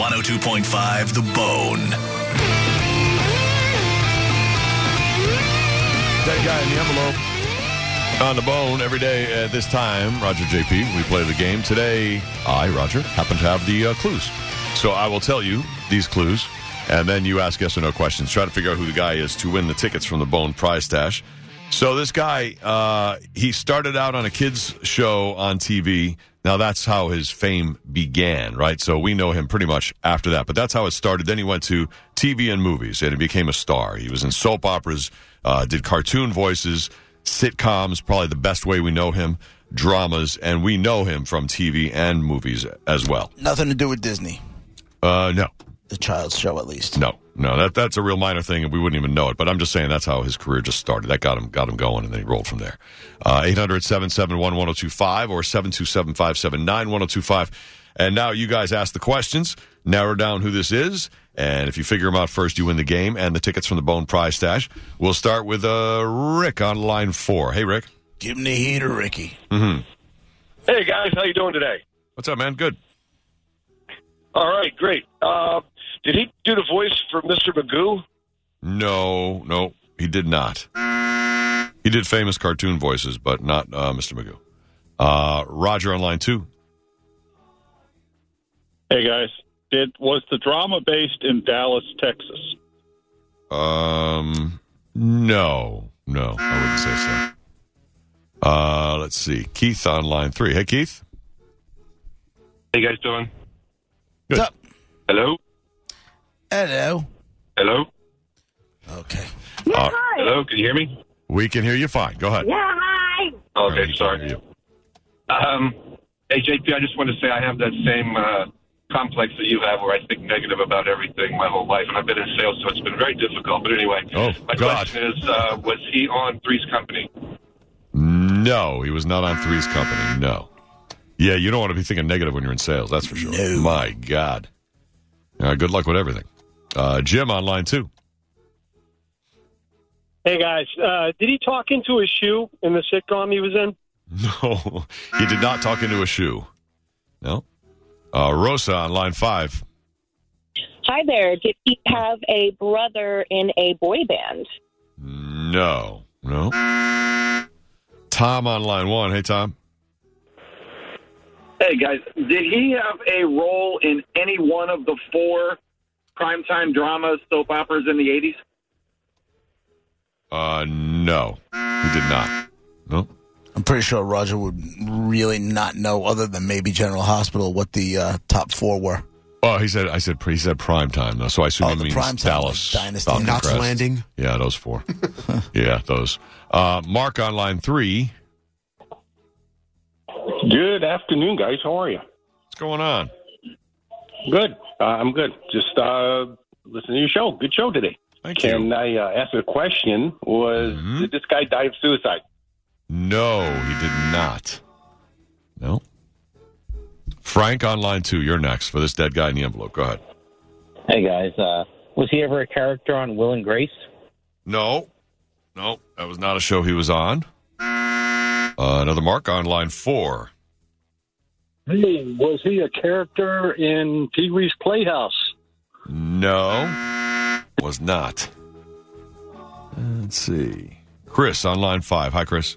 102.5 The Bone. That guy in the envelope. On the bone every day at this time, Roger JP. We play the game. Today, I, Roger, happen to have the uh, clues. So I will tell you these clues, and then you ask yes or no questions. Try to figure out who the guy is to win the tickets from the Bone Prize Stash. So this guy, uh, he started out on a kids show on TV. Now that's how his fame began, right? So we know him pretty much after that. But that's how it started. Then he went to TV and movies, and he became a star. He was in soap operas, uh, did cartoon voices, sitcoms, probably the best way we know him, dramas, and we know him from TV and movies as well. Nothing to do with Disney. Uh, no, The child's show, at least. no, no. That that's a real minor thing, and we wouldn't even know it. But I'm just saying that's how his career just started. That got him got him going, and then he rolled from there. Uh, 800 771 1025 or 727 579 1025. And now you guys ask the questions, narrow down who this is, and if you figure them out first, you win the game and the tickets from the Bone Prize Stash. We'll start with uh, Rick on line four. Hey, Rick. Give him the heater, Ricky. Mm-hmm. Hey guys, how you doing today? What's up, man? Good. All right, great. Uh, did he do the voice for Mr. Magoo? No, no, he did not. He did famous cartoon voices, but not uh, Mr. Magoo. Uh, Roger on line two. Hey guys, did was the drama based in Dallas, Texas? Um, no, no, I wouldn't say so. Uh, let's see. Keith on line three. Hey, Keith. Hey guys doing? Good. What's up? Hello? Hello. Hello? Okay. Uh, Hello? Can you hear me? we can hear you fine. Go ahead. Yeah, hi. Okay, All right, we sorry. you. Um, hey, JP, I just want to say I have that same uh, complex that you have where I think negative about everything my whole life, and I've been in sales, so it's been very difficult. But anyway, Oh, my God. question is, uh, was he on Three's Company? No, he was not on Three's Company. No. Yeah, you don't want to be thinking negative when you're in sales. That's for sure. No. My God. Uh, good luck with everything. Uh, Jim on line two. Hey guys, uh, did he talk into a shoe in the sitcom he was in? No, he did not talk into a shoe. No. Uh, Rosa on line five. Hi there. Did he have a brother in a boy band? No. No. Tom on line one. Hey, Tom. Hey guys, did he have a role in any one of the four primetime dramas, soap operas in the eighties? Uh, no, he did not. No. I'm pretty sure Roger would really not know, other than maybe General Hospital, what the uh, top four were. Oh, he said. I said. He said prime time though, so I assume Oh, he means prime time, Dallas, like Dynasty. Falcon Knots Crest. Landing. Yeah, those four. yeah, those. Uh, Mark on line three. Good afternoon, guys. How are you? What's going on? Good. Uh, I'm good. Just uh, listening to your show. Good show today. Thank Can you. I uh, ask a question? Was Mhm. did this guy die of suicide? No, he did not. No. Frank on line two. You're next for this dead guy in the envelope. Go ahead. Hey guys, uh, was he ever a character on Will and Grace? No, no, that was not a show he was on. Uh, another Mark on line four. Hey, was he a character in Pee Wee's Playhouse? No, was not. Let's see. Chris on line five. Hi, Chris.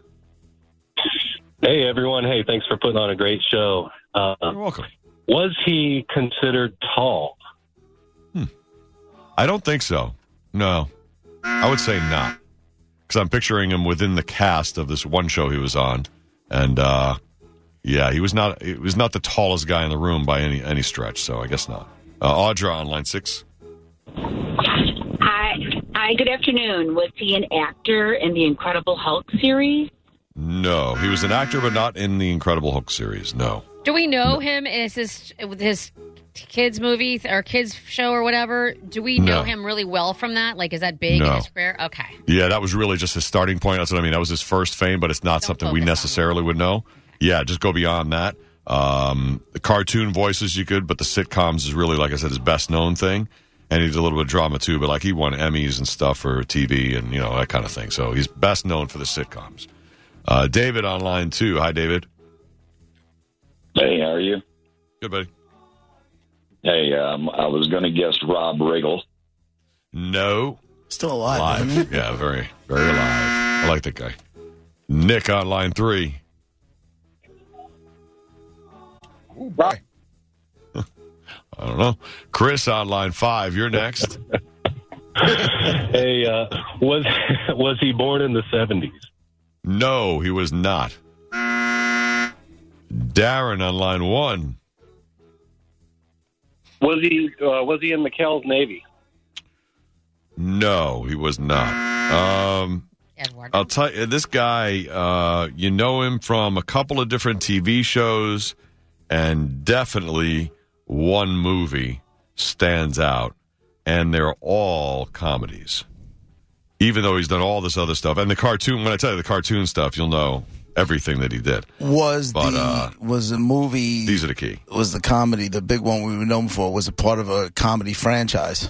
Hey everyone! Hey, thanks for putting on a great show. Uh, You're welcome. was he considered tall? I don't think so. No, I would say not, because I'm picturing him within the cast of this one show he was on, and uh, yeah, he was not. He was not the tallest guy in the room by any any stretch. So I guess not. Uh, Audra on line six. Hi, hi. Good afternoon. Was he an actor in the Incredible Hulk series? No, he was an actor, but not in the Incredible Hulk series. No. Do we know him? And is his his kids movie or kids show or whatever. Do we know No. him really well from that? Like, is that big in his career? Okay. Yeah, that was really just his starting point. That's what I mean. That was his first fame, but it's not something we necessarily would know. Yeah, just go beyond that. Um, the cartoon voices you could, but the sitcoms is really, like I said, his best known thing. And he did a little bit of drama too, but like he won Emmys and stuff for TV and you know that kind of thing. So he's best known for the sitcoms. Uh, David online too. Hi, David. Hey, how are you? Good, buddy. Hey, um, I was going to guess Rob Riggle. No, still alive. Live. Yeah, very, very alive. I like that guy. Nick on line three. Right. I don't know. Chris on line five. You're next. hey, uh, was was he born in the seventies? No, he was not. Darren on line one. Was he uh, was he in McHale's Navy? No, he was not. Um, I'll tell you, this guy, uh, you know him from a couple of different TV shows, and definitely one movie stands out, and they're all comedies. Even though he's done all this other stuff, and the cartoon. When I tell you the cartoon stuff, you'll know everything that he did. Was But, the uh, was the movie These are the key. was the comedy the big one we were known for was a part of a comedy franchise.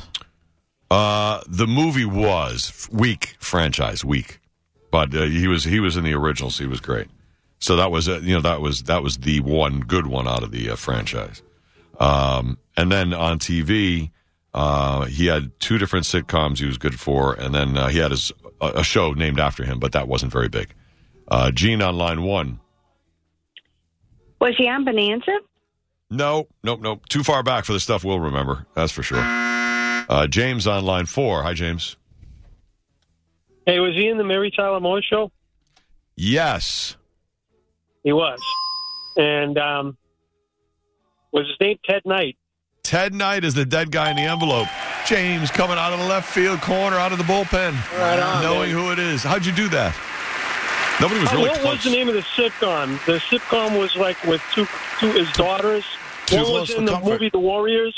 Uh, the movie was weak franchise weak, but uh, he was he was in the originals. He was great. So that was uh, you know that was that was the one good one out of the uh, franchise. Um, and then on TV, uh, he had two different sitcoms he was good for, and then uh, he had his a, a show named after him, but that wasn't very big. Uh, Gene on line one. Was he on Bonanza? No, nope, nope. Too far back for the stuff we'll remember. That's for sure. Uh, James on line four. Hi, James. Hey, was he in the Mary Tyler Moore show? Yes. He was. And um, was his name Ted Knight? Ted Knight is the dead guy in the envelope. James coming out of the left field corner, out of the bullpen, Right on, knowing man. who it is. How'd you do that? Nobody was Uh, really what close. was the name of the sitcom? The sitcom was like with two, two his daughters. Too Close was in the Comfort. movie The Warriors?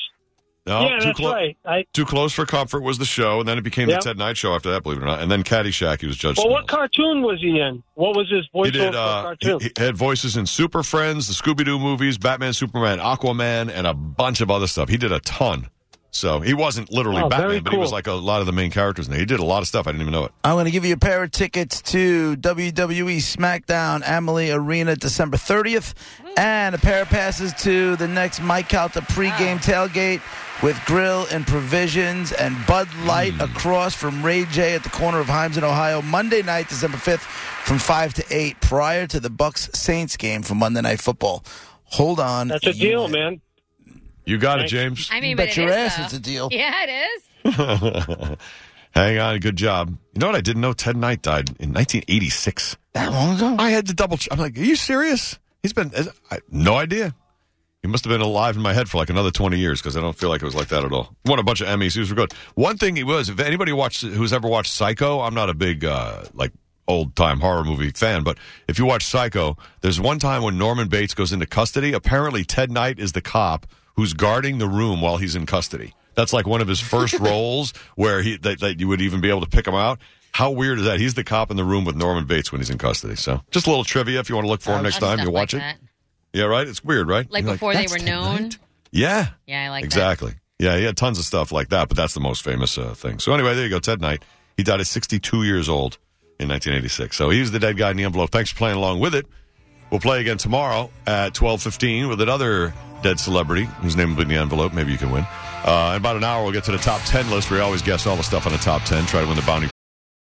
No, yeah, too that's clo- right. I, Too close for comfort was the show, and then it became Yep. the Ted Knight show after that. Believe it or not, and then Caddyshack. He was Judge. well, what cartoon was he in? What was his voice He did. Uh, cartoon? he, he had voices in Super Friends, the Scooby Doo movies, Batman, Superman, Aquaman, and a bunch of other stuff. He did a ton. So he wasn't literally Oh, Batman, very but he was like a lot of the main characters. in there. He did a lot of stuff. I didn't even know it. I'm going to give you a pair of tickets to WWE SmackDown Amalie Arena December 30th and a pair of passes to the next Mike Out the pregame ah. tailgate with grill and provisions and Bud Light hmm. across from Ray J at the corner of Himes in Ohio Monday night December 5th from 5 to 8 prior to the Bucs Saints game for Monday Night Football. Hold on. That's a deal, man. You got it, James. I mean, Bet but it your is, ass though. it's a deal. Yeah, it is. Hang on, good job. You know what? I didn't know Ted Knight died in 1986. That long ago? I had to double. check. I'm like, are you serious? He's been I, no idea. He must have been alive in my head for like another 20 years because I don't feel like it was like that at all. Won a bunch of Emmys. He was good. One thing he was, if anybody watched who's ever watched Psycho, I'm not a big uh, like old time horror movie fan, but if you watch Psycho, there's one time when Norman Bates goes into custody. Apparently, Ted Knight is the cop who's guarding the room while he's in custody. That's like one of his first roles where he that, that you would even be able to pick him out. How weird is that? He's the cop in the room with Norman Bates when he's in custody. So just a little trivia if you want to look for him next time you watch like it. that. Yeah, right. It's weird, right? Like You're before they were known. Knight?" Yeah. Yeah, I like that. exactly. Yeah, he had tons of stuff like that, but that's the most famous uh, thing. So anyway, there you go, Ted Knight. He died at 62 years old in 1986. So he's the dead guy in the envelope. Thanks for playing along with it. We'll play again tomorrow at 12:15 with another dead celebrity whose name will be in the envelope. Maybe you can win. Uh, in about an hour, we'll get to the top 10 list. We always guess all the stuff on the top 10. Try to win the bounty.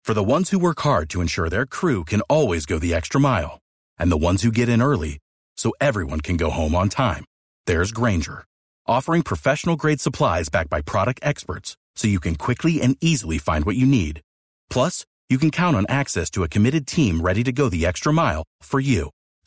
For the ones who work hard to ensure their crew can always go the extra mile, and the ones who get in early so everyone can go home on time, there's Grainger, offering professional grade supplies backed by product experts so you can quickly and easily find what you need. Plus, you can count on access to a committed team ready to go the extra mile for you.